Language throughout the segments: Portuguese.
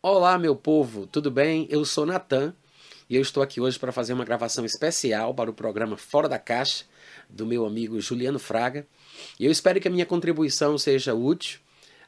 Olá, meu povo, tudo bem? Eu sou Natan e eu estou aqui hoje para fazer uma gravação especial para o programa Fora da Caixa do meu amigo Juliano Fraga. E eu espero que a minha contribuição seja útil,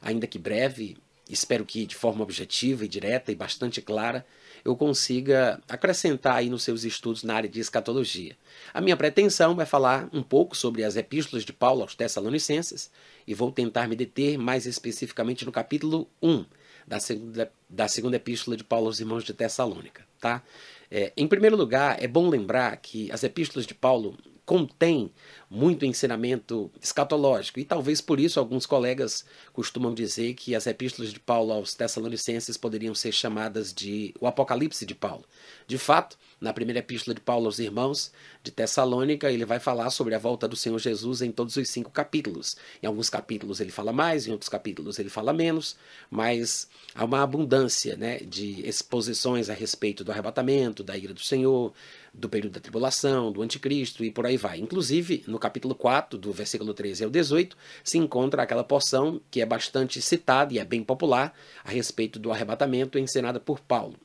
ainda que breve, espero que de forma objetiva e direta e bastante clara eu consiga acrescentar aí nos seus estudos na área de escatologia. A minha pretensão é falar um pouco sobre as epístolas de Paulo aos Tessalonicenses e vou tentar me deter mais especificamente no capítulo 1 da segunda, da segunda epístola de Paulo aos irmãos de Tessalônica. Tá? É, em primeiro lugar, é bom lembrar que as epístolas de Paulo contém muito ensinamento escatológico, e talvez por isso alguns colegas costumam dizer que as epístolas de Paulo aos Tessalonicenses poderiam ser chamadas de o Apocalipse de Paulo. De fato, na primeira epístola de Paulo aos irmãos de Tessalônica, ele vai falar sobre a volta do Senhor Jesus em todos os cinco capítulos. Em alguns capítulos ele fala mais, em outros capítulos ele fala menos, mas há uma abundância né, de exposições a respeito do arrebatamento, da ira do Senhor, do período da tribulação, do anticristo e por aí vai. Inclusive, no capítulo 4, do versículo 13 ao 18, se encontra aquela porção que é bastante citada e é bem popular a respeito do arrebatamento ensinada por Paulo.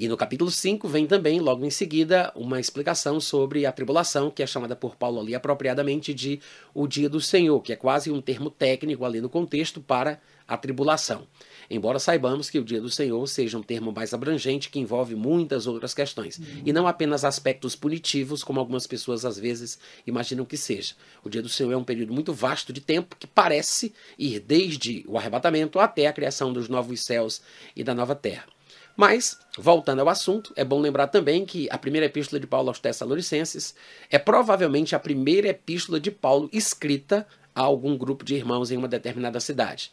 E no capítulo 5 vem também, logo em seguida, uma explicação sobre a tribulação, que é chamada por Paulo ali apropriadamente de o dia do Senhor, que é quase um termo técnico ali no contexto para a tribulação. Embora saibamos que o dia do Senhor seja um termo mais abrangente que envolve muitas outras questões, uhum. e não apenas aspectos punitivos, como algumas pessoas às vezes imaginam que seja. O dia do Senhor é um período muito vasto de tempo que parece ir desde o arrebatamento até a criação dos novos céus e da nova terra. Mas, voltando ao assunto, é bom lembrar também que a primeira epístola de Paulo aos Tessalonicenses é provavelmente a primeira epístola de Paulo escrita a algum grupo de irmãos em uma determinada cidade.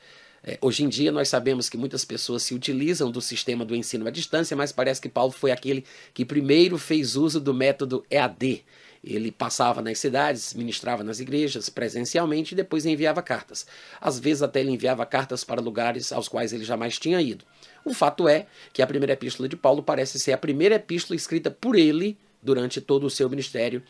É, hoje em dia, nós sabemos que muitas pessoas se utilizam do sistema do ensino à distância, mas parece que Paulo foi aquele que primeiro fez uso do método EAD. Ele passava nas cidades, ministrava nas igrejas presencialmente e depois enviava cartas. Às vezes, até ele enviava cartas para lugares aos quais ele jamais tinha ido. O fato é que a primeira epístola de Paulo parece ser a primeira epístola escrita por ele durante todo o seu ministério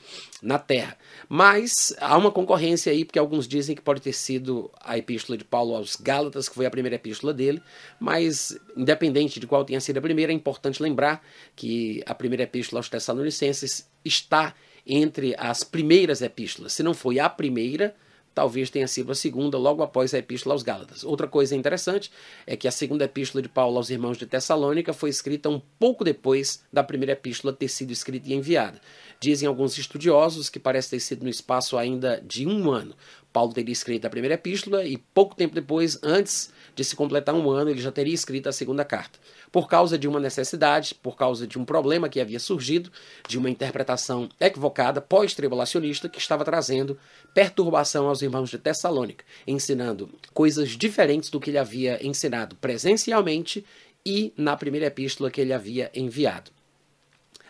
na terra. Mas há uma concorrência aí, porque alguns dizem que pode ter sido a epístola de Paulo aos Gálatas, que foi a primeira epístola dele, mas independente de qual tenha sido a primeira, é importante lembrar que a primeira epístola aos Tessalonicenses está entre as primeiras epístolas. Se não foi a primeira, talvez tenha sido a segunda, logo após a Epístola aos Gálatas. Outra coisa interessante é que a segunda Epístola de Paulo aos irmãos de Tessalônica foi escrita um pouco depois da primeira Epístola ter sido escrita e enviada. Dizem alguns estudiosos que parece ter sido no espaço ainda de um ano. Paulo teria escrito a primeira epístola e pouco tempo depois, antes de se completar um ano, ele já teria escrito a segunda carta. Por causa de uma necessidade, por causa de um problema que havia surgido, de uma interpretação equivocada, pós-tribulacionista, que estava trazendo perturbação aos irmãos de Tessalônica, ensinando coisas diferentes do que ele havia ensinado presencialmente e na primeira epístola que ele havia enviado.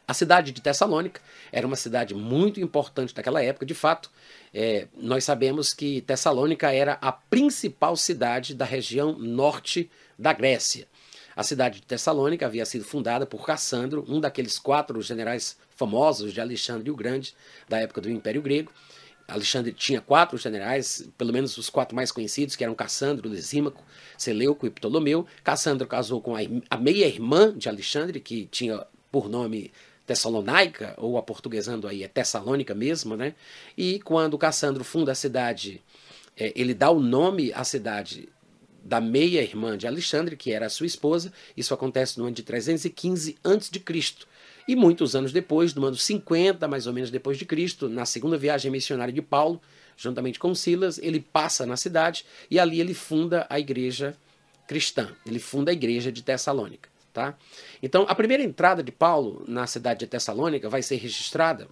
A cidade de Tessalônica era uma cidade muito importante naquela época, de fato. É, nós sabemos que Tessalônica era a principal cidade da região norte da Grécia. A cidade de Tessalônica havia sido fundada por Cassandro, um daqueles quatro generais famosos de Alexandre o Grande, da época do Império Grego. Alexandre tinha quatro generais, pelo menos os quatro mais conhecidos, que eram Cassandro, Lisímaco, Seleuco e Ptolomeu. Cassandro casou com a meia-irmã de Alexandre, que tinha por nome Tessalonaica, ou a portuguesando aí é Tessalônica mesmo, né? E quando Cassandro funda a cidade, é, ele dá o nome à cidade da meia-irmã de Alexandre, que era sua esposa. Isso acontece no ano de 315 a.C. E muitos anos depois, no ano 50, mais ou menos depois de Cristo, na segunda viagem missionária de Paulo, juntamente com Silas, ele passa na cidade e ali ele funda a igreja cristã. Ele funda a igreja de Tessalônica. Tá? Então, a primeira entrada de Paulo na cidade de Tessalônica vai ser registrada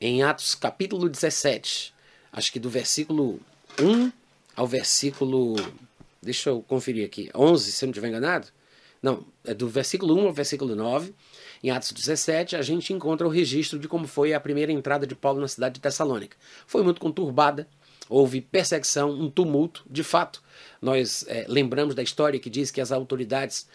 em Atos capítulo 17, acho que do versículo 1 ao versículo. Deixa eu conferir aqui. 11, se eu não estiver enganado. Não, é do versículo 1 ao versículo 9. Em Atos 17, a gente encontra o registro de como foi a primeira entrada de Paulo na cidade de Tessalônica. Foi muito conturbada, houve perseguição, um tumulto. De fato, nós é, lembramos da história que diz que as autoridades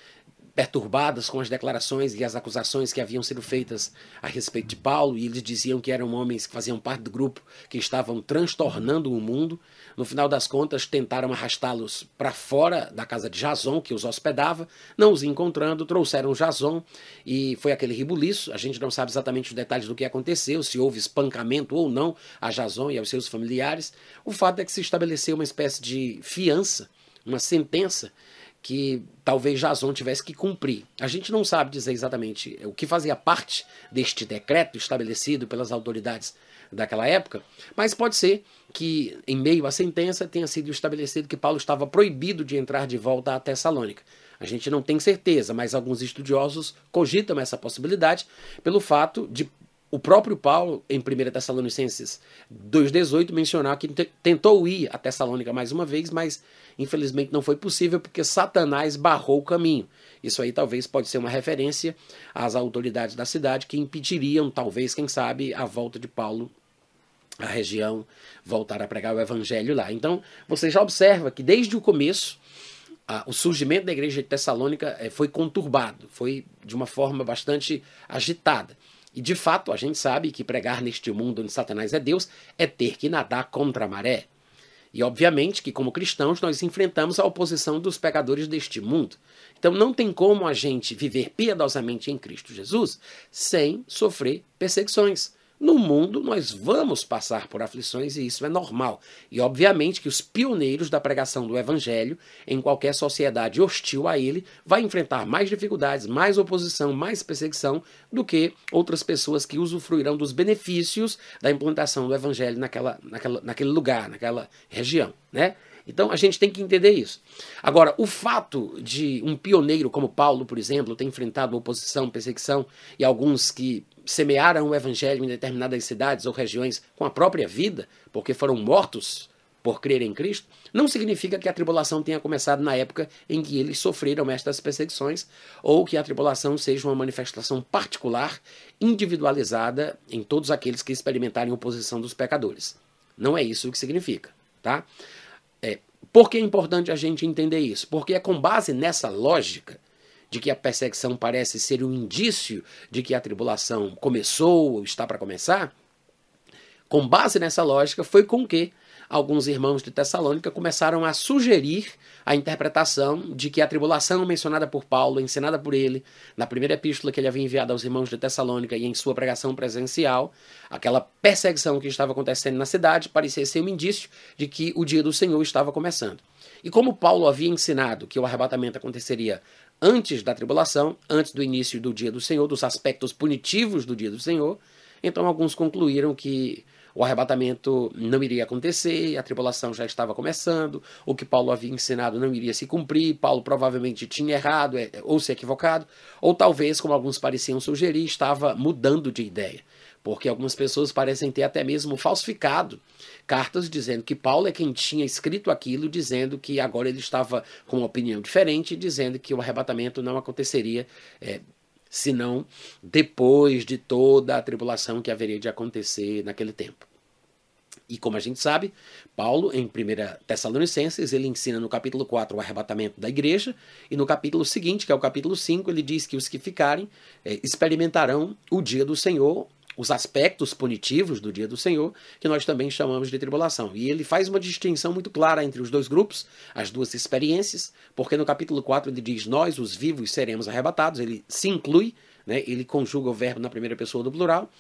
perturbadas com as declarações e as acusações que haviam sido feitas a respeito de Paulo, e eles diziam que eram homens que faziam parte do grupo que estavam transtornando o mundo. No final das contas, tentaram arrastá-los para fora da casa de Jason, que os hospedava, não os encontrando, trouxeram Jason e foi aquele ribuliço. A gente não sabe exatamente os detalhes do que aconteceu, se houve espancamento ou não a Jason e aos seus familiares. O fato é que se estabeleceu uma espécie de fiança, uma sentença que talvez Jason tivesse que cumprir. A gente não sabe dizer exatamente o que fazia parte deste decreto estabelecido pelas autoridades daquela época, mas pode ser que, em meio à sentença, tenha sido estabelecido que Paulo estava proibido de entrar de volta a Tessalônica. A gente não tem certeza, mas alguns estudiosos cogitam essa possibilidade pelo fato de o próprio Paulo, em 1 Tessalonicenses 2,18, mencionar que tentou ir a Tessalônica mais uma vez, mas infelizmente não foi possível porque Satanás barrou o caminho. Isso aí talvez pode ser uma referência às autoridades da cidade que impediriam, talvez, quem sabe, a volta de Paulo à região, voltar a pregar o evangelho lá. Então, você já observa que desde o começo, o surgimento da igreja de Tessalônica eh, foi conturbado, foi de uma forma bastante agitada. E de fato, a gente sabe que pregar neste mundo onde Satanás é Deus é ter que nadar contra a maré. E obviamente que, como cristãos, nós enfrentamos a oposição dos pecadores deste mundo. Então não tem como a gente viver piedosamente em Cristo Jesus sem sofrer perseguições. No mundo, nós vamos passar por aflições e isso é normal. E, obviamente, que os pioneiros da pregação do Evangelho, em qualquer sociedade hostil a ele, vai enfrentar mais dificuldades, mais oposição, mais perseguição do que outras pessoas que usufruirão dos benefícios da implantação do Evangelho naquela, naquela, naquele lugar, naquela região. Né? Então a gente tem que entender isso. Agora, o fato de um pioneiro como Paulo, por exemplo, ter enfrentado oposição, perseguição e alguns que semearam o evangelho em determinadas cidades ou regiões com a própria vida, porque foram mortos por crer em Cristo, não significa que a tribulação tenha começado na época em que eles sofreram estas perseguições, ou que a tribulação seja uma manifestação particular, individualizada em todos aqueles que experimentarem oposição dos pecadores. Não é isso que significa, tá? É, por que é importante a gente entender isso? Porque é com base nessa lógica de que a perseguição parece ser um indício de que a tribulação começou ou está para começar, com base nessa lógica, foi com que alguns irmãos de Tessalônica começaram a sugerir a interpretação de que a tribulação mencionada por Paulo, ensinada por ele, na primeira epístola que ele havia enviado aos irmãos de Tessalônica e em sua pregação presencial, aquela perseguição que estava acontecendo na cidade, parecia ser um indício de que o dia do Senhor estava começando. E como Paulo havia ensinado que o arrebatamento aconteceria antes da tribulação, antes do início do dia do Senhor, dos aspectos punitivos do dia do Senhor. Então, alguns concluíram que o arrebatamento não iria acontecer, a tribulação já estava começando, o que Paulo havia ensinado não iria se cumprir, Paulo provavelmente tinha errado é, ou se equivocado, ou talvez, como alguns pareciam sugerir, estava mudando de ideia porque algumas pessoas parecem ter até mesmo falsificado cartas dizendo que Paulo é quem tinha escrito aquilo, dizendo que agora ele estava com uma opinião diferente, dizendo que o arrebatamento não aconteceria é, senão depois de toda a tribulação que haveria de acontecer naquele tempo. E como a gente sabe, Paulo, em 1 Tessalonicenses, ele ensina no capítulo 4 o arrebatamento da igreja, e no capítulo seguinte, que é o capítulo 5, ele diz que os que ficarem é, experimentarão o dia do Senhor os aspectos punitivos do dia do Senhor, que nós também chamamos de tribulação. E ele faz uma distinção muito clara entre os dois grupos, as duas experiências, porque no capítulo 4 ele diz: Nós, os vivos, seremos arrebatados. Ele se inclui, né, ele conjuga o verbo na primeira pessoa do plural.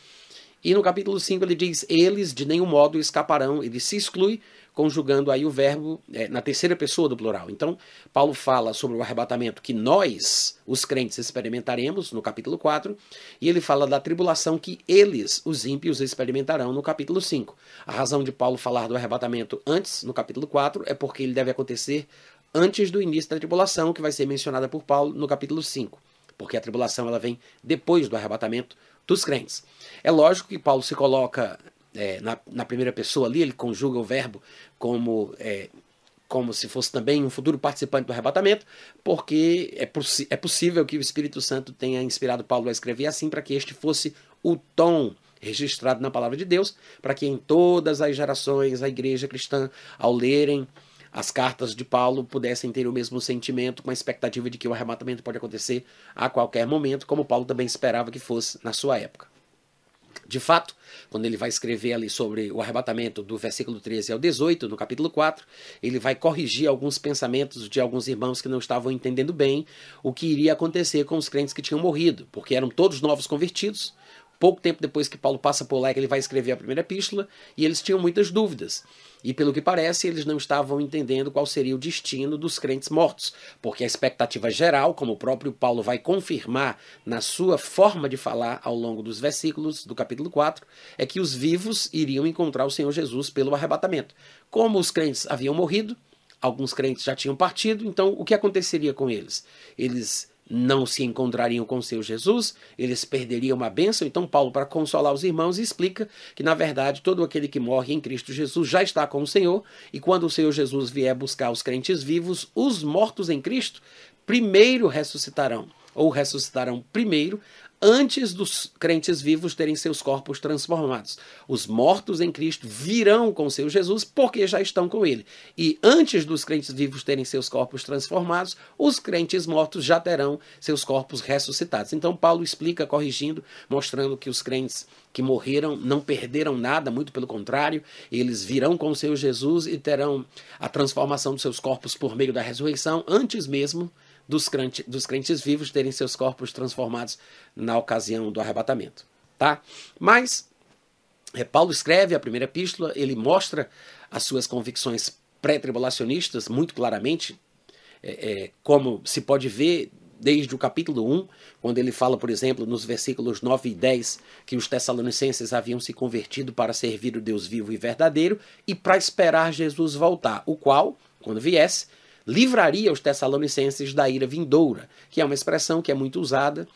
E no capítulo 5 ele diz: Eles de nenhum modo escaparão. Ele se exclui, conjugando aí o verbo é, na terceira pessoa do plural. Então, Paulo fala sobre o arrebatamento que nós, os crentes, experimentaremos, no capítulo 4, e ele fala da tribulação que eles, os ímpios, experimentarão, no capítulo 5. A razão de Paulo falar do arrebatamento antes, no capítulo 4, é porque ele deve acontecer antes do início da tribulação, que vai ser mencionada por Paulo no capítulo 5. Porque a tribulação ela vem depois do arrebatamento dos crentes. É lógico que Paulo se coloca é, na, na, primeira pessoa ali, ele conjuga o verbo como, é, como se fosse também um futuro participante do arrebatamento, porque é, é possível que o Espírito Santo tenha inspirado Paulo a escrever assim para que este fosse o tom registrado na palavra de Deus, para que em todas as gerações a igreja cristã, ao lerem as cartas de Paulo pudessem ter o mesmo sentimento, com a expectativa de que o arrebatamento pode acontecer a qualquer momento, como Paulo também esperava que fosse na sua época. De fato, quando ele vai escrever ali sobre o arrebatamento do versículo 13 ao 18, no capítulo 4, ele vai corrigir alguns pensamentos de alguns irmãos que não estavam entendendo bem o que iria acontecer com os crentes que tinham morrido, porque eram todos novos convertidos, pouco tempo depois que Paulo passa por lá, é que ele vai escrever a primeira epístola, e eles tinham muitas dúvidas. E pelo que parece, eles não estavam entendendo qual seria o destino dos crentes mortos, porque a expectativa geral, como o próprio Paulo vai confirmar na sua forma de falar ao longo dos versículos do capítulo 4, é que os vivos iriam encontrar o Senhor Jesus pelo arrebatamento. Como os crentes haviam morrido, alguns crentes já tinham partido, então o que aconteceria com eles? Eles não se encontrariam com seu Jesus, eles perderiam uma bênção. Então, Paulo, para consolar os irmãos, explica que, na verdade, todo aquele que morre em Cristo Jesus já está com o Senhor, e quando o Senhor Jesus vier buscar os crentes vivos, os mortos em Cristo primeiro ressuscitarão, ou ressuscitarão primeiro, antes dos crentes vivos terem seus corpos transformados. Os mortos em Cristo virão com seu Jesus porque já estão com ele. E antes dos crentes vivos terem seus corpos transformados, os crentes mortos já terão seus corpos ressuscitados. Então Paulo explica corrigindo, mostrando que os crentes que morreram não perderam nada, muito pelo contrário, eles virão com seu Jesus e terão a transformação dos seus corpos por meio da ressurreição antes mesmo dos, crente, dos crentes vivos terem seus corpos transformados na ocasião do arrebatamento. Tá? Mas é, Paulo escreve a primeira epístola, ele mostra as suas convicções pré-tribulacionistas muito claramente, é, é, como se pode ver desde o capítulo 1, quando ele fala, por exemplo, nos versículos 9 e 10, que os tessalonicenses haviam se convertido para servir o Deus vivo e verdadeiro e para esperar Jesus voltar, o qual, quando viesse, livraria os tessalonicenses da ira vindoura, que é uma expressão que é muito usada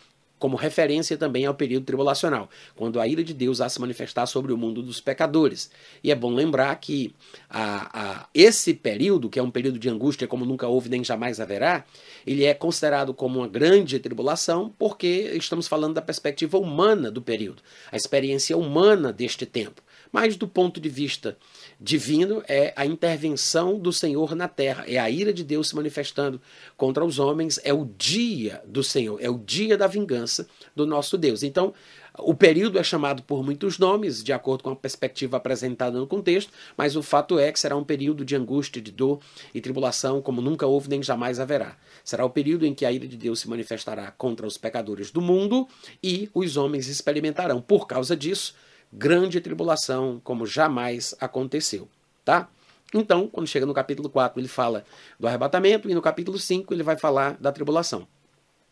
como referência também ao período tribulacional, quando a ira de Deus há se manifestar sobre o mundo dos pecadores. E é bom lembrar que a, a, esse período, que é um período de angústia como nunca houve nem jamais haverá, ele é considerado como uma grande tribulação porque estamos falando da perspectiva humana do período, a experiência humana deste tempo. Mas do ponto de vista divino é a intervenção do Senhor na terra, é a ira de Deus se manifestando contra os homens, é o dia do Senhor, é o dia da vingança do nosso Deus. Então, o período é chamado por muitos nomes, de acordo com a perspectiva apresentada no contexto, mas o fato é que será um período de angústia, de dor e tribulação, como nunca houve nem jamais haverá. Será o período em que a ira de Deus se manifestará contra os pecadores do mundo e os homens experimentarão, por causa disso, grande tribulação como jamais aconteceu, tá? Então, quando chega no capítulo 4, ele fala do arrebatamento e no capítulo 5 ele vai falar da tribulação.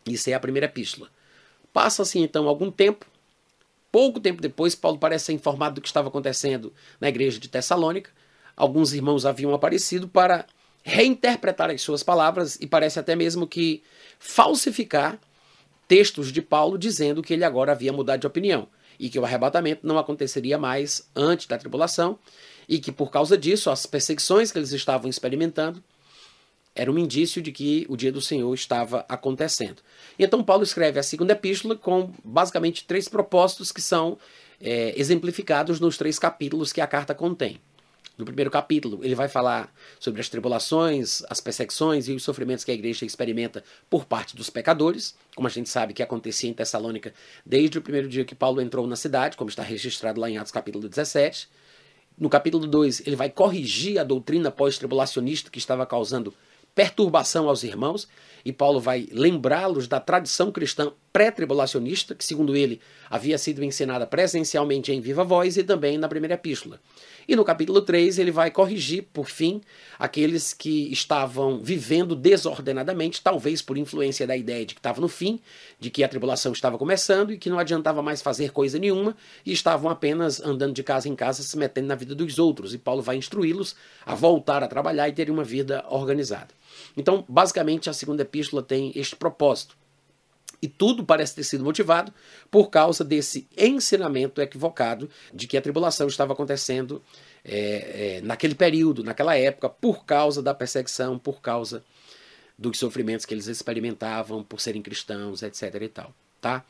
Isso é a primeira epístola. Passa-se então algum tempo, pouco tempo depois, Paulo parece ser informado do que estava acontecendo na igreja de Tessalônica. Alguns irmãos haviam aparecido para reinterpretar as suas palavras e parece até mesmo que falsificar textos de Paulo dizendo que ele agora havia mudado de opinião e que o arrebatamento não aconteceria mais antes da tribulação e que por causa disso as perseguições que eles estavam experimentando era um indício de que o dia do Senhor estava acontecendo. Então Paulo escreve a segunda epístola com basicamente três propósitos que são é, exemplificados nos três capítulos que a carta contém. No primeiro capítulo, ele vai falar sobre as tribulações, as perseguições e os sofrimentos que a igreja experimenta por parte dos pecadores, como a gente sabe que acontecia em Tessalônica desde o primeiro dia que Paulo entrou na cidade, como está registrado lá em Atos capítulo 17. No capítulo 2, ele vai corrigir a doutrina pós-tribulacionista que estava causando perturbação aos irmãos, e Paulo vai lembrá-los da tradição cristã pré-tribulacionista, que, segundo ele, havia sido ensinada presencialmente em viva voz e também na primeira epístola. E no capítulo 3 ele vai corrigir, por fim, aqueles que estavam vivendo desordenadamente, talvez por influência da ideia de que estava no fim, de que a tribulação estava começando e que não adiantava mais fazer coisa nenhuma e estavam apenas andando de casa em casa se metendo na vida dos outros. E Paulo vai instruí-los a voltar a trabalhar e ter uma vida organizada. Então, basicamente, a segunda epístola tem este propósito. E tudo parece ter sido motivado por causa desse ensinamento equivocado de que a tribulação estava acontecendo é, é, naquele período, naquela época, por causa da perseguição, por causa dos sofrimentos que eles experimentavam por serem cristãos, etc. e tal. Tá?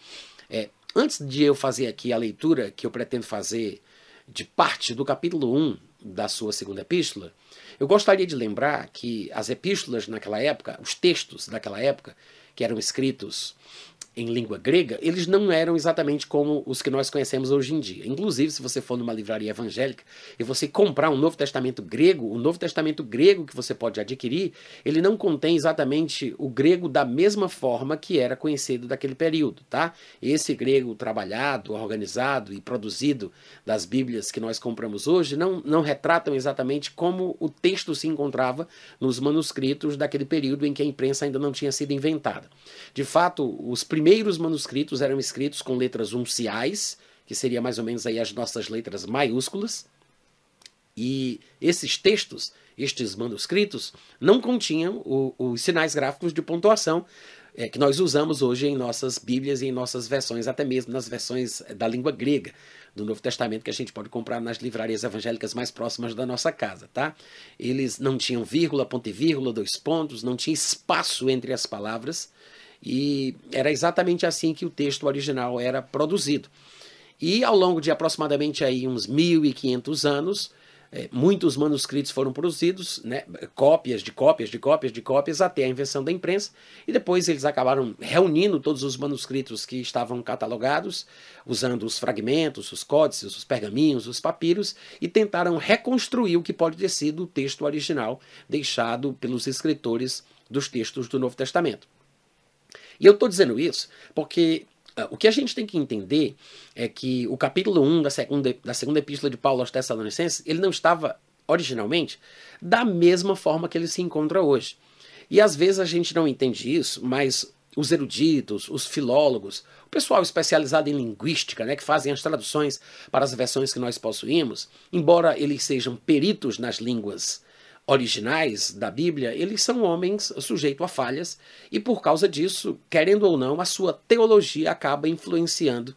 É, antes de eu fazer aqui a leitura que eu pretendo fazer de parte do capítulo 1 da sua segunda epístola, eu gostaria de lembrar que as epístolas naquela época, os textos daquela época, que eram escritos em língua grega, eles não eram exatamente como os que nós conhecemos hoje em dia. Inclusive, se você for numa livraria evangélica e você comprar um Novo Testamento grego, o Novo Testamento grego que você pode adquirir, ele não contém exatamente o grego da mesma forma que era conhecido daquele período, tá? Esse grego trabalhado, organizado e produzido das Bíblias que nós compramos hoje não, não retratam exatamente como o texto se encontrava nos manuscritos daquele período em que a imprensa ainda não tinha sido inventada. De fato, os primeiros primeiros manuscritos eram escritos com letras unciais, que seria mais ou menos aí as nossas letras maiúsculas. E esses textos, estes manuscritos, não continham o, os sinais gráficos de pontuação é, que nós usamos hoje em nossas Bíblias e em nossas versões, até mesmo nas versões da língua grega do Novo Testamento que a gente pode comprar nas livrarias evangélicas mais próximas da nossa casa, tá? Eles não tinham vírgula, ponto e vírgula, dois pontos, não tinha espaço entre as palavras. E era exatamente assim que o texto original era produzido. E ao longo de aproximadamente aí uns 1500 anos, é, muitos manuscritos foram produzidos, né, cópias de cópias de cópias de cópias até a invenção da imprensa, e depois eles acabaram reunindo todos os manuscritos que estavam catalogados, usando os fragmentos, os códices, os pergaminhos, os papiros, e tentaram reconstruir o que pode ter sido o texto original deixado pelos escritores dos textos do Novo Testamento. E eu estou dizendo isso porque uh, o que a gente tem que entender é que o capítulo 1 da segunda, da segunda epístola de Paulo aos Tessalonicenses, ele não estava originalmente da mesma forma que ele se encontra hoje. E às vezes a gente não entende isso, mas os eruditos, os filólogos, o pessoal especializado em linguística, né, que fazem as traduções para as versões que nós possuímos, embora eles sejam peritos nas línguas originais da Bíblia, eles são homens sujeitos a falhas e por causa disso, querendo ou não, a sua teologia acaba influenciando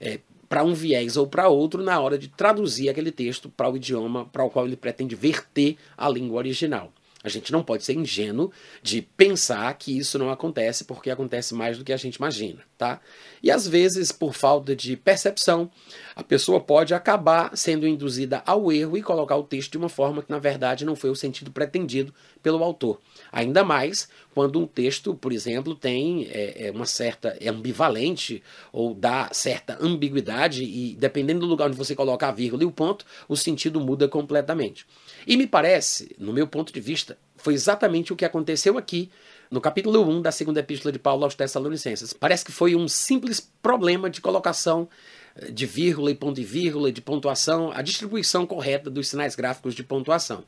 é, para um viés ou para outro na hora de traduzir aquele texto para o idioma para o qual ele pretende verter a língua original. A gente não pode ser ingênuo de pensar que isso não acontece, porque acontece mais do que a gente imagina, tá? E às vezes, por falta de percepção, a pessoa pode acabar sendo induzida ao erro e colocar o texto de uma forma que, na verdade, não foi o sentido pretendido pelo autor. Ainda mais quando um texto, por exemplo, tem é, é uma certa é ambivalente ou dá certa ambiguidade e dependendo do lugar onde você coloca a vírgula e o ponto, o sentido muda completamente. E me parece, no meu ponto de vista, foi exatamente o que aconteceu aqui no capítulo 1 da segunda epístola de Paulo aos Tessalonicenses. Parece que foi um simples problema de colocação eh, de vírgula e ponto e vírgula, de pontuação, a distribuição correta dos sinais gráficos de pontuação.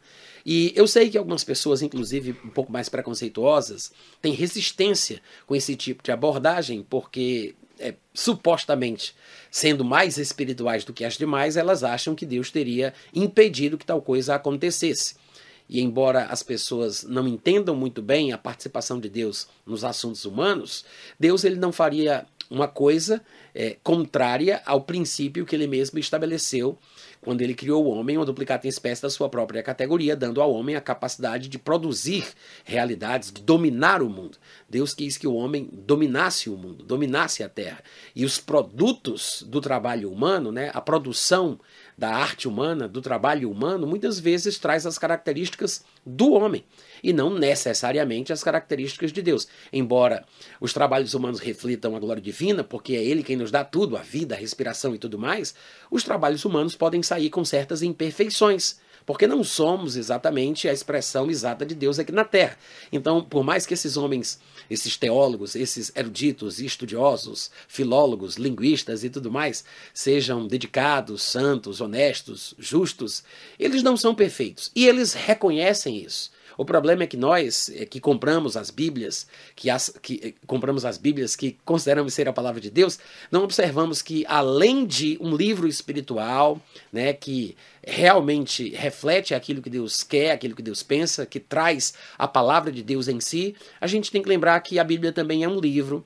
E eu sei que algumas pessoas, inclusive um pouco mais preconceituosas, têm resistência com esse tipo de abordagem, porque é, supostamente sendo mais espirituais do que as demais, elas acham que Deus teria impedido que tal coisa acontecesse. E embora as pessoas não entendam muito bem a participação de Deus nos assuntos humanos, Deus ele não faria uma coisa é, contrária ao princípio que ele mesmo estabeleceu quando ele criou o homem, uma duplicata em espécie da sua própria categoria, dando ao homem a capacidade de produzir realidades, de dominar o mundo. Deus quis que o homem dominasse o mundo, dominasse a terra. E os produtos do trabalho humano, né, a produção da arte humana, do trabalho humano, muitas vezes traz as características do homem e não necessariamente as características de Deus. Embora os trabalhos humanos reflitam a glória divina, porque é Ele quem nos dá tudo, a vida, a respiração e tudo mais, os trabalhos humanos podem sair com certas imperfeições porque não somos exatamente a expressão exata de Deus aqui na Terra. Então, por mais que esses homens, esses teólogos, esses eruditos, estudiosos, filólogos, linguistas e tudo mais, sejam dedicados, santos, honestos, justos, eles não são perfeitos. E eles reconhecem isso. O problema é que nós, é, que compramos as Bíblias, que, as, que é, compramos as Bíblias que consideramos ser a palavra de Deus, não observamos que além de um livro espiritual, né, que realmente reflete aquilo que Deus quer, aquilo que Deus pensa, que traz a palavra de Deus em si, a gente tem que lembrar que a Bíblia também é um livro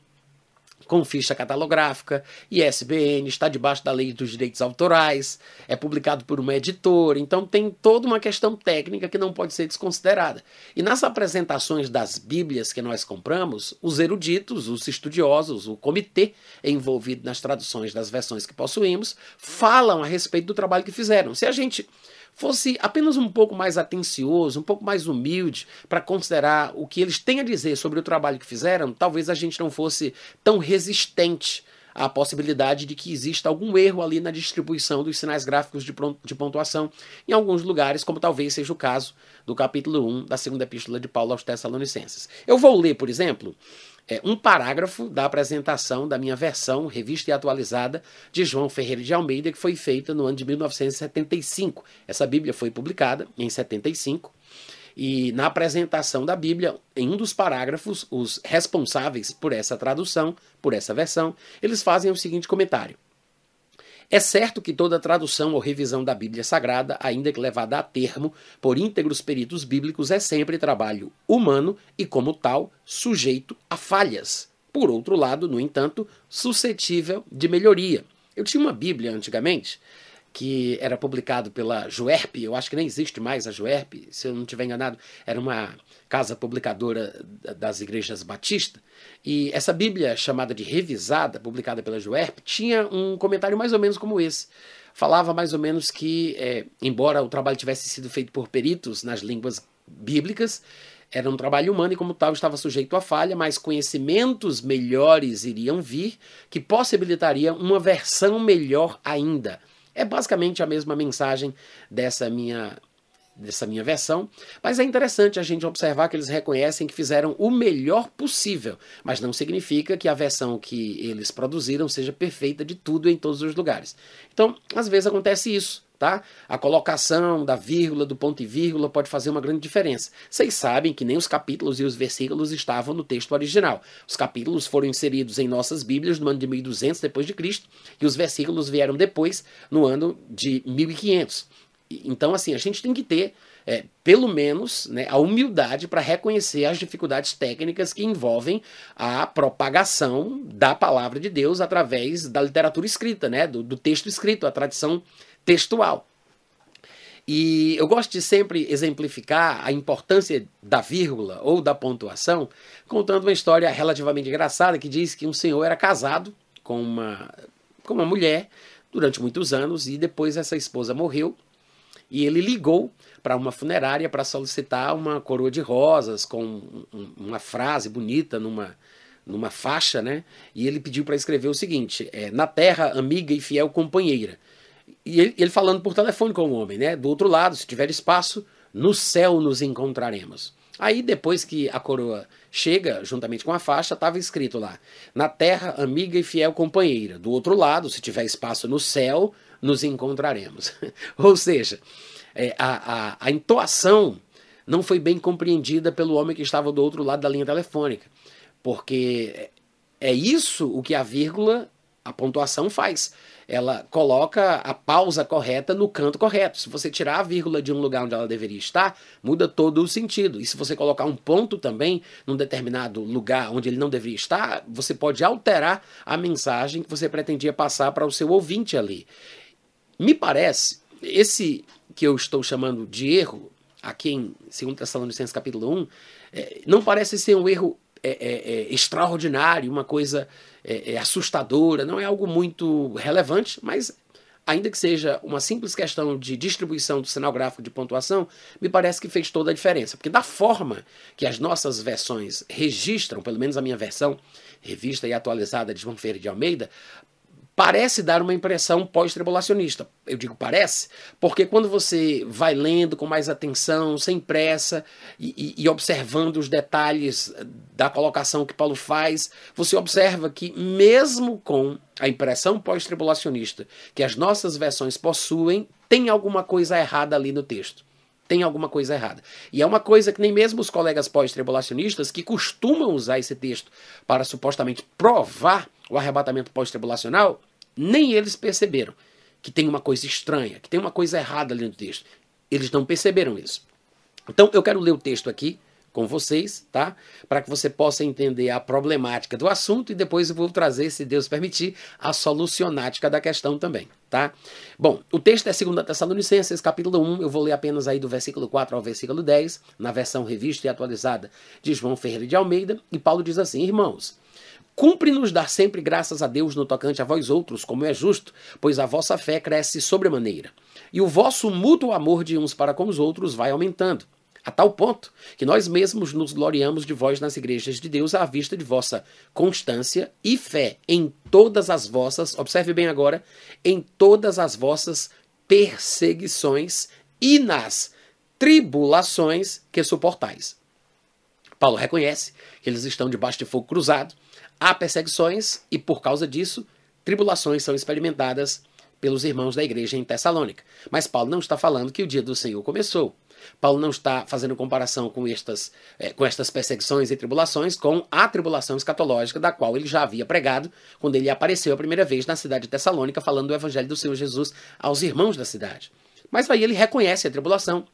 com ficha catalográfica, ISBN, está debaixo da lei dos direitos autorais, é publicado por uma editora, então tem toda uma questão técnica que não pode ser desconsiderada. E nas apresentações das Bíblias que nós compramos, os eruditos, os estudiosos, o comitê envolvido nas traduções das versões que possuímos, falam a respeito do trabalho que fizeram. Se a gente fosse apenas um pouco mais atencioso, um pouco mais humilde para considerar o que eles têm a dizer sobre o trabalho que fizeram, talvez a gente não fosse tão resistente à possibilidade de que exista algum erro ali na distribuição dos sinais gráficos de pontuação em alguns lugares, como talvez seja o caso do capítulo 1 da segunda epístola de Paulo aos Tessalonicenses. Eu vou ler, por exemplo, é, um parágrafo da apresentação da minha versão revista e atualizada de João Ferreira de Almeida, que foi feita no ano de 1975. Essa Bíblia foi publicada em 75. E na apresentação da Bíblia, em um dos parágrafos, os responsáveis por essa tradução, por essa versão, eles fazem o seguinte comentário. É certo que toda tradução ou revisão da Bíblia Sagrada, ainda que levada a termo por íntegros peritos bíblicos, é sempre trabalho humano e, como tal, sujeito a falhas. Por outro lado, no entanto, suscetível de melhoria. Eu tinha uma Bíblia antigamente que era publicado pela Juerp, eu acho que nem existe mais a Juerp, se eu não estiver enganado, era uma casa publicadora das igrejas batistas, e essa Bíblia chamada de Revisada, publicada pela Juerp, tinha um comentário mais ou menos como esse. Falava mais ou menos que, é, embora o trabalho tivesse sido feito por peritos nas línguas bíblicas, era um trabalho humano e, como tal, estava sujeito a falha, mas conhecimentos melhores iriam vir que possibilitaria uma versão melhor ainda é basicamente a mesma mensagem dessa minha dessa minha versão, mas é interessante a gente observar que eles reconhecem que fizeram o melhor possível, mas não significa que a versão que eles produziram seja perfeita de tudo em todos os lugares. Então, às vezes acontece isso. Tá? A colocação da vírgula, do ponto e vírgula, pode fazer uma grande diferença. Vocês sabem que nem os capítulos e os versículos estavam no texto original. Os capítulos foram inseridos em nossas Bíblias no ano de 1200 depois de Cristo e os versículos vieram depois, no ano de 1500. Então, assim, a gente tem que ter, é, pelo menos, né, a humildade para reconhecer as dificuldades técnicas que envolvem a propagação da palavra de Deus através da literatura escrita, né, do, do texto escrito, a tradição textual. E eu gosto de sempre exemplificar a importância da vírgula ou da pontuação, contando uma história relativamente engraçada que diz que um senhor era casado com uma, com uma mulher durante muitos anos e depois essa esposa morreu e ele ligou para uma funerária para solicitar uma coroa de rosas com uma frase bonita numa, numa faixa, né? E ele pediu para escrever o seguinte: é, na terra amiga e fiel companheira e ele, ele, falando por telefone com o homem, né? Do outro lado, se tiver espaço, no céu nos encontraremos. Aí, depois que a coroa chega, juntamente com a faixa, estava escrito lá: Na terra, amiga e fiel companheira. Do outro lado, se tiver espaço no céu, nos encontraremos. Ou seja, é, a, a, a entoação não foi bem compreendida pelo homem que estava do outro lado da linha telefônica. Porque é isso o que a vírgula, a pontuação faz ela coloca a pausa correta no canto correto. Se você tirar a vírgula de um lugar onde ela deveria estar, muda todo o sentido. E se você colocar um ponto também num determinado lugar onde ele não deveria estar, você pode alterar a mensagem que você pretendia passar para o seu ouvinte ali. Me parece, esse que eu estou chamando de erro, aqui em 2 Tessalonicenses capítulo 1, é, não parece ser um erro é, é, é extraordinário, uma coisa é, é assustadora, não é algo muito relevante, mas ainda que seja uma simples questão de distribuição do sinal gráfico de pontuação, me parece que fez toda a diferença. Porque da forma que as nossas versões registram, pelo menos a minha versão, revista e atualizada de João Ferreira de Almeida, parece dar uma impressão pós-tribulacionista. Eu digo parece, porque quando você vai lendo com mais atenção, sem pressa e, e, observando os detalhes da colocação que Paulo faz, você observa que, mesmo com a impressão pós-tribulacionista que as nossas versões possuem, tem alguma coisa errada ali no texto. Tem alguma coisa errada. E é uma coisa que nem mesmo os colegas pós-tribulacionistas, que costumam usar esse texto para supostamente provar o arrebatamento pós-tribulacional, nem eles perceberam que tem uma coisa estranha, que tem uma coisa errada ali no texto. Eles não perceberam isso. Então eu quero ler o texto aqui com vocês, tá? Para que você possa entender a problemática do assunto e depois eu vou trazer, se Deus permitir, a solucionática da questão também, tá? Bom, o texto é 2 Tessalonicenses, capítulo 1, eu vou ler apenas aí do versículo 4 ao versículo 10, na versão revista e atualizada de João Ferreira de Almeida, e Paulo diz assim: Irmãos, Cumpre-nos dar sempre graças a Deus no tocante a vós outros, como é justo, pois a vossa fé cresce sobremaneira. E o vosso mútuo amor de uns para com os outros vai aumentando, a tal ponto que nós mesmos nos gloriamos de vós nas igrejas de Deus à vista de vossa constância e fé em todas as vossas, observe bem agora, em todas as vossas perseguições e nas tribulações que suportais. Paulo reconhece que eles estão debaixo de fogo cruzado, há perseguições e, por causa disso, tribulações são experimentadas pelos irmãos da igreja em Tessalônica. Mas Paulo não está falando que o dia do Senhor começou. Paulo não está fazendo comparação com estas, é, com estas perseguições e tribulações com a tribulação escatológica da qual ele já havia pregado quando ele apareceu a primeira vez na cidade de Tessalônica falando do evangelho do Senhor Jesus aos irmãos da cidade. Mas aí ele reconhece a tribulação,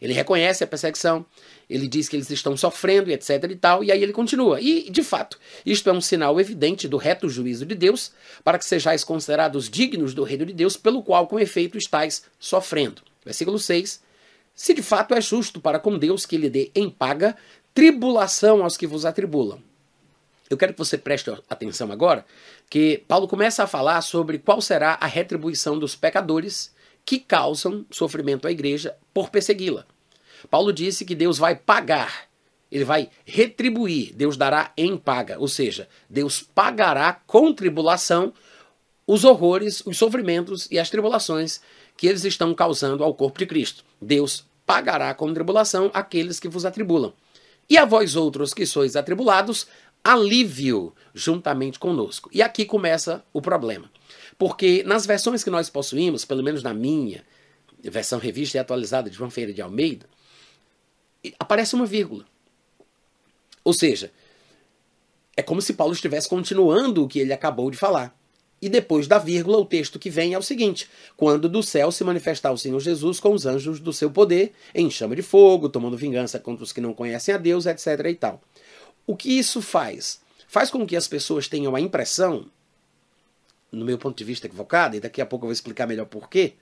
ele reconhece a perseguição, ele diz que eles estão sofrendo e etc e tal, e aí ele continua. E, de fato, isto é um sinal evidente do reto juízo de Deus, para que sejais considerados dignos do reino de Deus, pelo qual, com efeito, estáis sofrendo. Versículo 6. Se de fato é justo para com Deus que lhe dê em paga tribulação aos que vos atribulam. Eu quero que você preste atenção agora, que Paulo começa a falar sobre qual será a retribuição dos pecadores que causam sofrimento à igreja por persegui-la. Paulo disse que Deus vai pagar, ele vai retribuir, Deus dará em paga, ou seja, Deus pagará com tribulação os horrores, os sofrimentos e as tribulações que eles estão causando ao corpo de Cristo. Deus pagará com tribulação aqueles que vos atribulam. E a vós outros que sois atribulados, alívio juntamente conosco. E aqui começa o problema. Porque nas versões que nós possuímos, pelo menos na minha, versão revista e atualizada de João Feira de Almeida, aparece uma vírgula. Ou seja, é como se Paulo estivesse continuando o que ele acabou de falar. E depois da vírgula, o texto que vem é o seguinte: quando do céu se manifestar o Senhor Jesus com os anjos do seu poder, em chama de fogo, tomando vingança contra os que não conhecem a Deus, etc. e tal. O que isso faz? Faz com que as pessoas tenham a impressão no meu ponto de vista equivocado, e daqui a pouco eu vou explicar melhor porquê,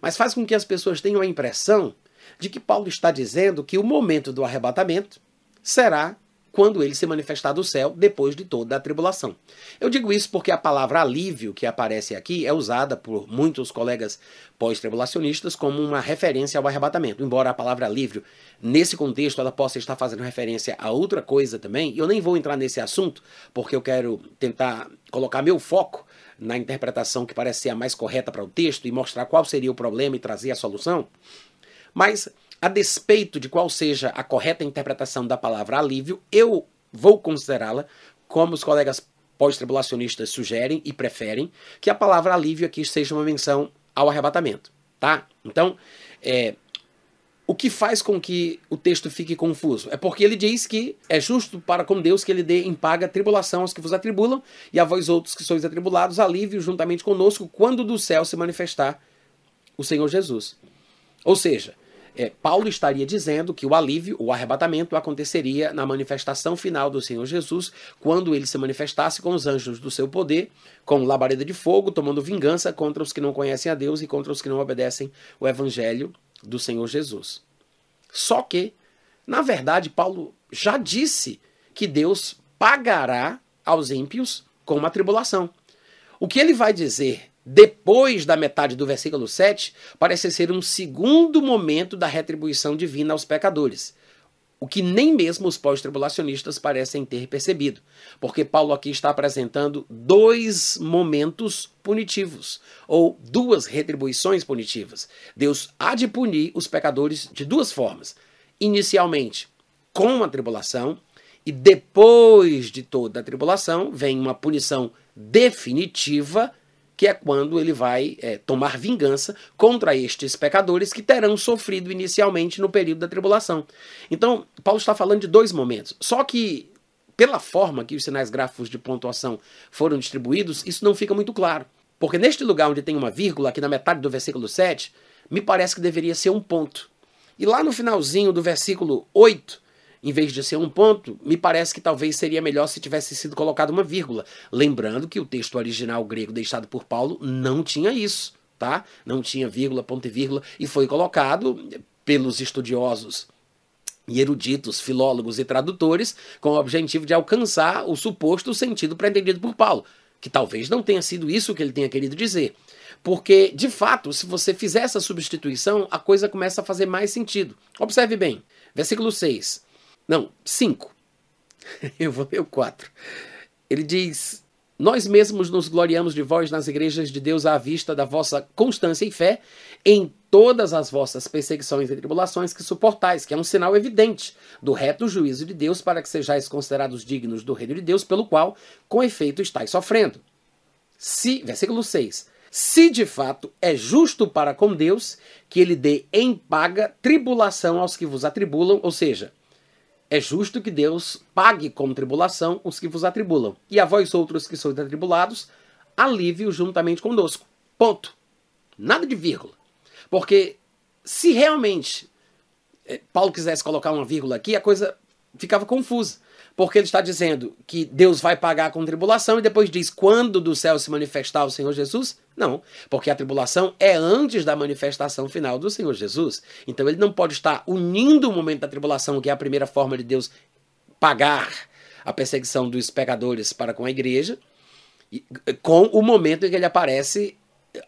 mas faz com que as pessoas tenham a impressão de que Paulo está dizendo que o momento do arrebatamento será quando ele se manifestar do céu depois de toda a tribulação. Eu digo isso porque a palavra alívio que aparece aqui é usada por muitos colegas pós-tribulacionistas como uma referência ao arrebatamento. Embora a palavra alívio, nesse contexto, ela possa estar fazendo referência a outra coisa também, eu nem vou entrar nesse assunto, porque eu quero tentar colocar meu foco na interpretação que parece ser a mais correta para o texto e mostrar qual seria o problema e trazer a solução. Mas, a despeito de qual seja a correta interpretação da palavra alívio, eu vou considerá-la, como os colegas pós-tribulacionistas sugerem e preferem, que a palavra alívio aqui seja uma menção ao arrebatamento. Tá? Então, é, o que faz com que o texto fique confuso? É porque ele diz que é justo para com Deus que ele dê em paga tribulação aos que vos atribulam, e a vós outros que sois atribulados, alívio juntamente conosco, quando do céu se manifestar o Senhor Jesus. Ou seja, é, Paulo estaria dizendo que o alívio, o arrebatamento, aconteceria na manifestação final do Senhor Jesus, quando ele se manifestasse com os anjos do seu poder, com labareda de fogo, tomando vingança contra os que não conhecem a Deus e contra os que não obedecem o evangelho do Senhor Jesus. Só que, na verdade, Paulo já disse que Deus pagará aos ímpios com uma tribulação. O que ele vai dizer depois da metade do versículo 7 parece ser um segundo momento da retribuição divina aos pecadores o que nem mesmo os pós-tribulacionistas parecem ter percebido, porque Paulo aqui está apresentando dois momentos punitivos, ou duas retribuições punitivas. Deus há de punir os pecadores de duas formas: inicialmente, com a tribulação, e depois de toda a tribulação, vem uma punição definitiva que é quando ele vai é, tomar vingança contra estes pecadores que terão sofrido inicialmente no período da tribulação. Então, Paulo está falando de dois momentos. Só que, pela forma que os sinais gráficos de pontuação foram distribuídos, isso não fica muito claro. Porque neste lugar onde tem uma vírgula, aqui na metade do versículo 7, me parece que deveria ser um ponto. E lá no finalzinho do versículo 8, em vez de ser um ponto, me parece que talvez seria melhor se tivesse sido colocado uma vírgula. Lembrando que o texto original grego deixado por Paulo não tinha isso, tá? Não tinha vírgula, ponto e vírgula, e foi colocado pelos estudiosos e eruditos, filólogos e tradutores, com o objetivo de alcançar o suposto sentido pretendido por Paulo, que talvez não tenha sido isso que ele tenha querido dizer. Porque, de fato, se você fizer essa substituição, a coisa começa a fazer mais sentido. Observe bem, versículo 6. Não, 5. Eu vou ler o 4. Ele diz: Nós mesmos nos gloriamos de vós nas igrejas de Deus à vista da vossa constância e fé em todas as vossas perseguições e tribulações que suportais, que é um sinal evidente do reto juízo de Deus para que sejais considerados dignos do reino de Deus, pelo qual, com efeito, estáis sofrendo. Se, versículo 6. Se de fato é justo para com Deus que ele dê em paga tribulação aos que vos atribulam, ou seja, é justo que Deus pague com tribulação os que vos atribulam, e a vós outros que sois atribulados, alívio juntamente conosco. Ponto. Nada de vírgula. Porque se realmente eh, Paulo quisesse colocar uma vírgula aqui, a coisa ficava confusa. Porque ele está dizendo que Deus vai pagar com tribulação e depois diz quando do céu se manifestar o Senhor Jesus? Não, porque a tribulação é antes da manifestação final do Senhor Jesus. Então ele não pode estar unindo o momento da tribulação, que é a primeira forma de Deus pagar a perseguição dos pecadores para com a igreja, com o momento em que ele aparece,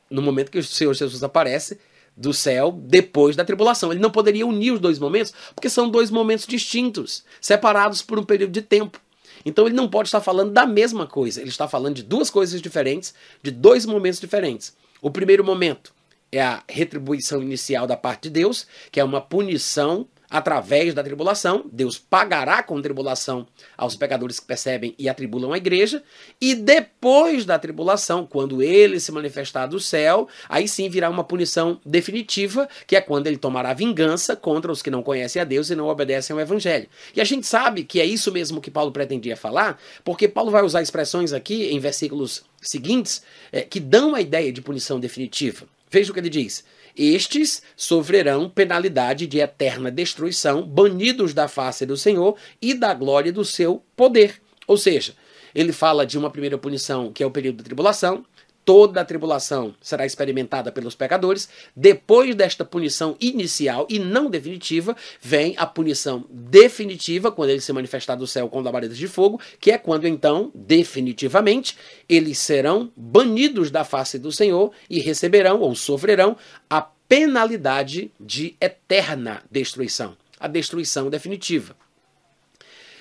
no momento que o Senhor Jesus aparece do céu depois da tribulação. Ele não poderia unir os dois momentos, porque são dois momentos distintos, separados por um período de tempo. Então ele não pode estar falando da mesma coisa, ele está falando de duas coisas diferentes, de dois momentos diferentes. O primeiro momento é a retribuição inicial da parte de Deus, que é uma punição através da tribulação. Deus pagará com tribulação aos pecadores que percebem e atribulam a igreja. E depois da tribulação, quando ele se manifestar do céu, aí sim virá uma punição definitiva, que é quando ele tomará vingança contra os que não conhecem a Deus e não obedecem ao evangelho. E a gente sabe que é isso mesmo que Paulo pretendia falar, porque Paulo vai usar expressões aqui em versículos seguintes é, que dão a ideia de punição definitiva. Veja o que ele diz. Estes sofrerão penalidade de eterna destruição, banidos da face do Senhor e da glória do seu poder. Ou seja, ele fala de uma primeira punição, que é o período da tribulação, toda a tribulação será experimentada pelos pecadores. Depois desta punição inicial e não definitiva, vem a punição definitiva, quando ele se manifestar do céu com labaredas de fogo, que é quando então, definitivamente, eles serão banidos da face do Senhor e receberão ou sofrerão a penalidade de eterna destruição, a destruição definitiva.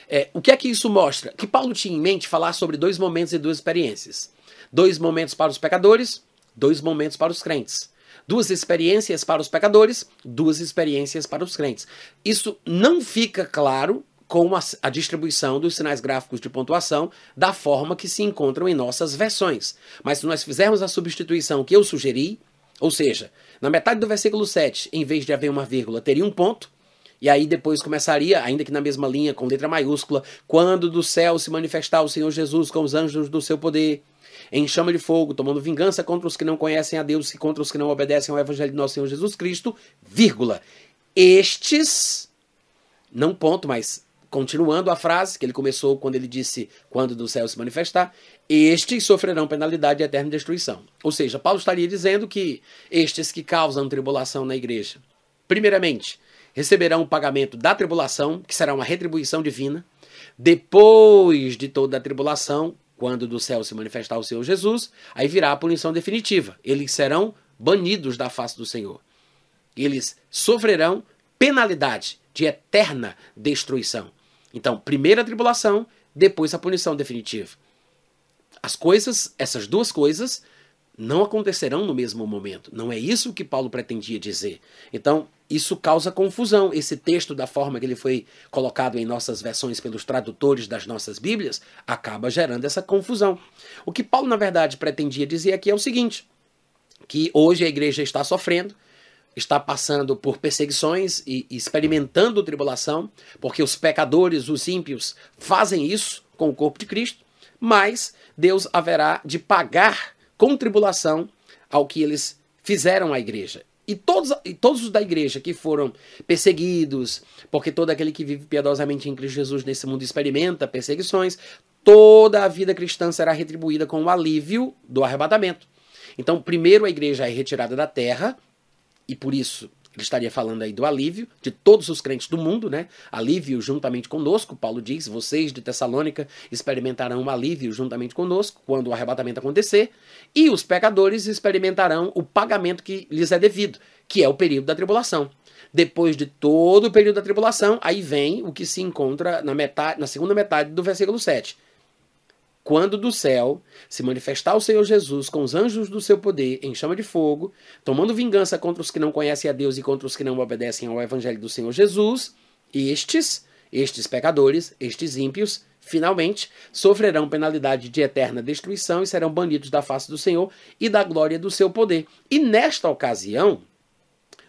É, o que é que isso mostra? Que Paulo tinha em mente falar sobre dois momentos e duas experiências. Dois momentos para os pecadores, dois momentos para os crentes. Duas experiências para os pecadores, duas experiências para os crentes. Isso não fica claro com a, a, distribuição dos sinais gráficos de pontuação da forma que se encontram em nossas versões. Mas se nós fizermos a substituição que eu sugeri, ou seja, na metade do versículo 7, em vez de haver uma vírgula, teria um ponto, e aí depois começaria, ainda que na mesma linha, com letra maiúscula, quando do céu se manifestar o Senhor Jesus com os anjos do seu poder em chama de fogo, tomando vingança contra os que não conhecem a Deus e contra os que não obedecem ao Evangelho de nosso Senhor Jesus Cristo, vírgula. Estes, não ponto, mas continuando a frase que ele começou quando ele disse quando do céu se manifestar, estes sofrerão penalidade de eterna destruição. Ou seja, Paulo estaria dizendo que estes que causam tribulação na igreja, primeiramente, receberão o pagamento da tribulação, que será uma retribuição divina. Depois de toda a tribulação, quando do céu se manifestar o Senhor Jesus, aí virá a punição definitiva. Eles serão banidos da face do Senhor. Eles sofrerão penalidade de eterna destruição. Então, primeiro a tribulação, depois a punição definitiva. As coisas, essas duas coisas, não acontecerão no mesmo momento. Não é isso que Paulo pretendia dizer. Então, isso causa confusão. Esse texto, da forma que ele foi colocado em nossas versões pelos tradutores das nossas Bíblias, acaba gerando essa confusão. O que Paulo, na verdade, pretendia dizer aqui é o seguinte: que hoje a igreja está sofrendo, está passando por perseguições e experimentando tribulação, porque os pecadores, os ímpios, fazem isso com o corpo de Cristo, mas Deus haverá de pagar com tribulação ao que eles fizeram à igreja. E todos, e todos os da igreja que foram perseguidos, porque todo aquele que vive piedosamente em Cristo Jesus nesse mundo experimenta perseguições, toda a vida cristã será retribuída com o alívio do arrebatamento. Então, primeiro a igreja é retirada da terra, e por isso Ele estaria falando aí do alívio de todos os crentes do mundo, né? Alívio juntamente conosco, Paulo diz: vocês de Tessalônica experimentarão um alívio juntamente conosco quando o arrebatamento acontecer, e os pecadores experimentarão o pagamento que lhes é devido, que é o período da tribulação. Depois de todo o período da tribulação, aí vem o que se encontra na, metade, na segunda metade do versículo 7 quando do céu se manifestar o Senhor Jesus com os anjos do seu poder em chama de fogo, tomando vingança contra os que não conhecem a Deus e contra os que não obedecem ao evangelho do Senhor Jesus, estes, estes pecadores, estes ímpios, finalmente sofrerão penalidade de eterna destruição e serão banidos da face do Senhor e da glória do seu poder. E nesta ocasião,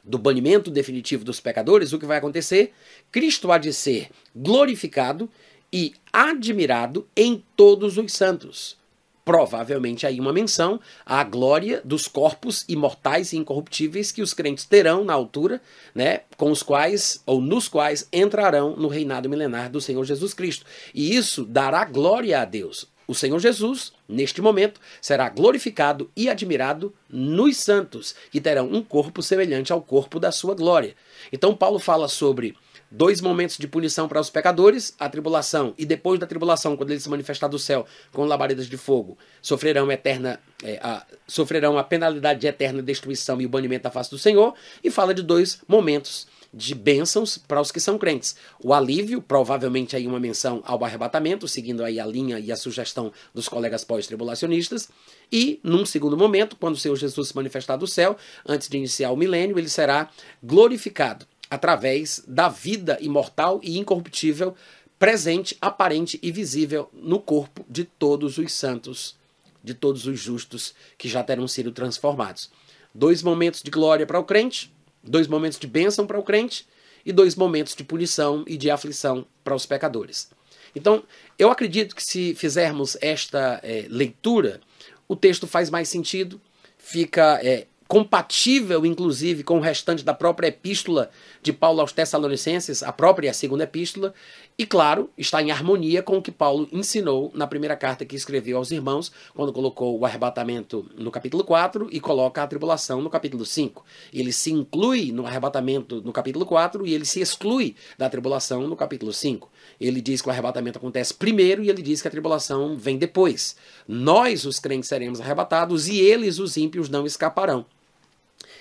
do banimento definitivo dos pecadores, o que vai acontecer? Cristo há de ser glorificado e admirado em todos os santos. Provavelmente aí uma menção à glória dos corpos imortais e incorruptíveis que os crentes terão na altura, né, com os quais ou nos quais entrarão no reinado milenar do Senhor Jesus Cristo. E isso dará glória a Deus. O Senhor Jesus, neste momento, será glorificado e admirado nos santos, que terão um corpo semelhante ao corpo da sua glória. Então Paulo fala sobre dois momentos de punição para os pecadores, a tribulação, e depois da tribulação, quando ele se manifestar do céu com labaredas de fogo, sofrerão eterna, é, a, sofrerão a penalidade de eterna destruição e o banimento da face do Senhor, e fala de dois momentos de bênçãos para os que são crentes. O alívio, provavelmente aí uma menção ao arrebatamento, seguindo aí a linha e a sugestão dos colegas pós-tribulacionistas, e num segundo momento, quando o Senhor Jesus se manifestar do céu, antes de iniciar o milênio, ele será glorificado através da vida imortal e incorruptível presente, aparente e visível no corpo de todos os santos, de todos os justos que já terão sido transformados. Dois momentos de glória para o crente, dois momentos de bênção para o crente e dois momentos de punição e de aflição para os pecadores. Então, eu acredito que se fizermos esta é, leitura, o texto faz mais sentido, fica é, compatível, inclusive, com o restante da própria epístola de Paulo aos Tessalonicenses, a própria segunda epístola, e, claro, está em harmonia com o que Paulo ensinou na primeira carta que escreveu aos irmãos, quando colocou o arrebatamento no capítulo 4 e coloca a tribulação no capítulo 5. Ele se inclui no arrebatamento no capítulo 4 e ele se exclui da tribulação no capítulo 5. Ele diz que o arrebatamento acontece primeiro e ele diz que a tribulação vem depois. Nós, os crentes, seremos arrebatados e eles, os ímpios, não escaparão.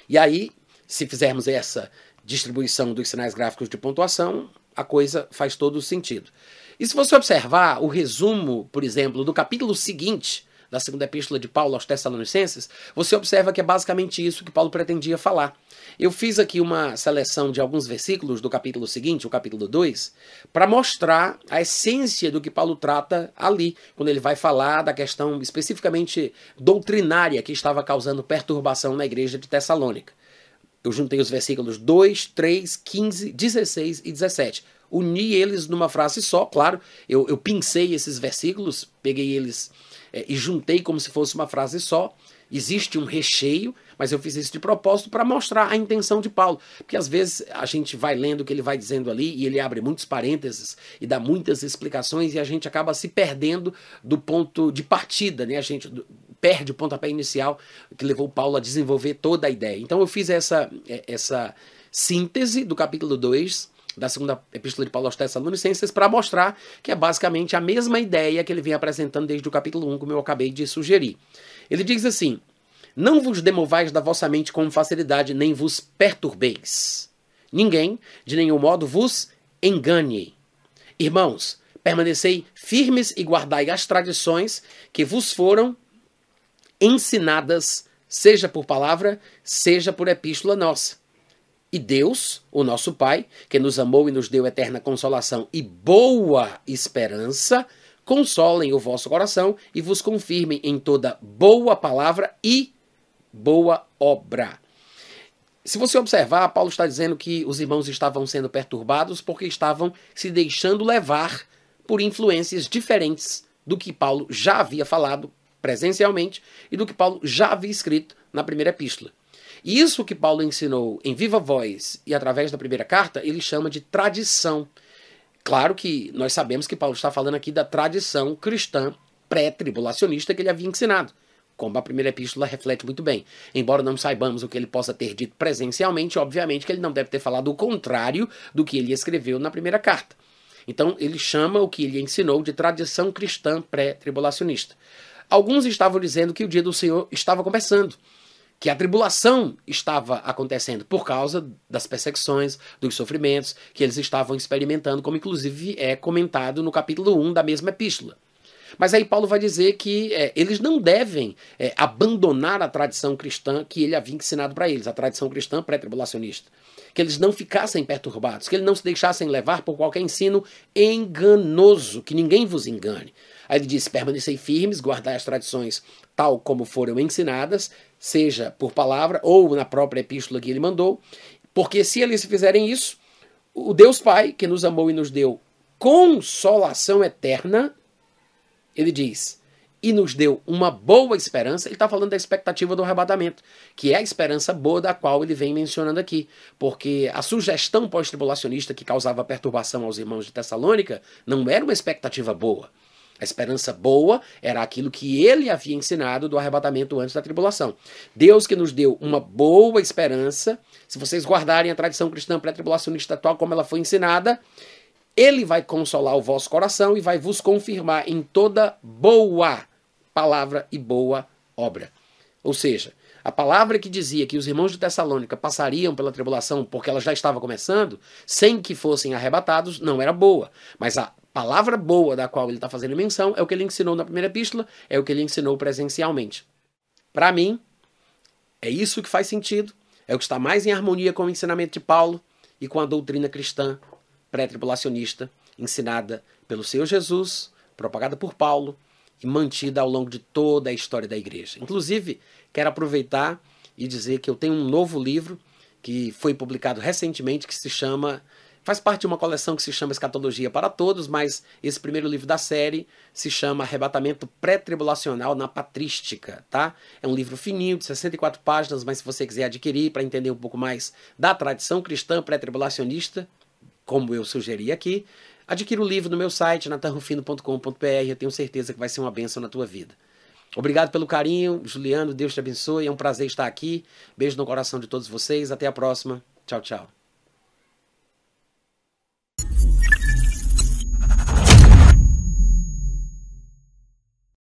E aí, se fizermos essa distribuição dos sinais gráficos de pontuação, a coisa faz todo o sentido. E se você observar o resumo, por exemplo, do capítulo seguinte da segunda epístola de Paulo aos Tessalonicenses, você observa que é basicamente isso que Paulo pretendia falar. Eu fiz aqui uma seleção de alguns versículos do capítulo seguinte, o capítulo 2, para mostrar a essência do que Paulo trata ali, quando ele vai falar da questão especificamente doutrinária que estava causando perturbação na igreja de Tessalônica. Eu juntei os versículos 2, 3, 15, 16 e 17 uni eles numa frase só, claro, eu, eu pincei esses versículos, peguei eles é, e juntei como se fosse uma frase só. Existe um recheio, mas eu fiz isso de propósito para mostrar a intenção de Paulo. Porque às vezes a gente vai lendo o que ele vai dizendo ali e ele abre muitos parênteses e dá muitas explicações e a gente acaba se perdendo do ponto de partida, né? A gente perde o pontapé inicial que levou Paulo a desenvolver toda a ideia. Então eu fiz essa, é, essa síntese do capítulo 2 da segunda epístola de Paulo aos Tessalonicenses para mostrar que é basicamente a mesma ideia que ele vem apresentando desde o capítulo 1, como eu acabei de sugerir. Ele diz assim: Não vos demovais da vossa mente com facilidade, nem vos perturbeis. Ninguém, de nenhum modo, vos engane. Irmãos, permanecei firmes e guardai as tradições que vos foram ensinadas, seja por palavra, seja por epístola nossa e Deus, o nosso Pai, que nos amou e nos deu eterna consolação e boa esperança, consolem o vosso coração e vos confirmem em toda boa palavra e boa obra. Se você observar, Paulo está dizendo que os irmãos estavam sendo perturbados porque estavam se deixando levar por influências diferentes do que Paulo já havia falado presencialmente e do que Paulo já havia escrito na primeira epístola. Isso que Paulo ensinou em viva voz e através da primeira carta, ele chama de tradição. Claro que nós sabemos que Paulo está falando aqui da tradição cristã pré-tribulacionista que ele havia ensinado. como a primeira epístola reflete muito bem. Embora não saibamos o que ele possa ter dito presencialmente, obviamente que ele não deve ter falado o contrário do que ele escreveu na primeira carta. Então, ele chama o que ele ensinou de tradição cristã pré-tribulacionista. Alguns estavam dizendo que o dia do Senhor estava começando, que a tribulação estava acontecendo por causa das perseguições, dos sofrimentos que eles estavam experimentando, como inclusive é comentado no capítulo 1 da mesma epístola. Mas aí Paulo vai dizer que é, eles não devem é, abandonar a tradição cristã que ele havia ensinado para eles, a tradição cristã pré-tribulacionista. Que eles não ficassem perturbados, que eles não se deixassem levar por qualquer ensino enganoso, que ninguém vos engane. Aí ele diz: permanecei firmes, guardai as tradições tal como foram ensinadas, seja por palavra ou na própria epístola que ele mandou, porque se eles fizerem isso, o Deus Pai, que nos amou e nos deu consolação eterna, ele diz, e nos deu uma boa esperança, ele está falando da expectativa do arrebatamento, que é a esperança boa da qual ele vem mencionando aqui. Porque a sugestão pós-tribulacionista que causava perturbação aos irmãos de Tessalônica não era uma expectativa boa. A esperança boa era aquilo que ele havia ensinado do arrebatamento antes da tribulação. Deus que nos deu uma boa esperança, se vocês guardarem a tradição cristã pré-tribulacionista atual como ela foi ensinada, ele vai consolar o vosso coração e vai vos confirmar em toda boa palavra e boa obra. Ou seja, a palavra que dizia que os irmãos de Tessalônica passariam pela tribulação porque ela já estava começando, sem que fossem arrebatados, não era boa. Mas a palavra boa da qual ele está fazendo menção é o que ele ensinou na primeira epístola, é o que ele ensinou presencialmente. Para mim, é isso que faz sentido, é o que está mais em harmonia com o ensinamento de Paulo e com a doutrina cristã pré-tribulacionista ensinada pelo Senhor Jesus, propagada por Paulo e mantida ao longo de toda a história da igreja. Inclusive, quero aproveitar e dizer que eu tenho um novo livro que foi publicado recentemente que se chama faz parte de uma coleção que se chama Escatologia para Todos, mas esse primeiro livro da série se chama Arrebatamento Pré-Tribulacional na Patrística, tá? É um livro fininho, de 64 páginas, mas se você quiser adquirir para entender um pouco mais da tradição cristã pré-tribulacionista, como eu sugeri aqui, adquira o livro no meu site, natanrufino.com.br. Eu tenho certeza que vai ser uma benção na tua vida. Obrigado pelo carinho, Juliano. Deus te abençoe. É um prazer estar aqui. Beijo no coração de todos vocês. Até a próxima. Tchau, tchau.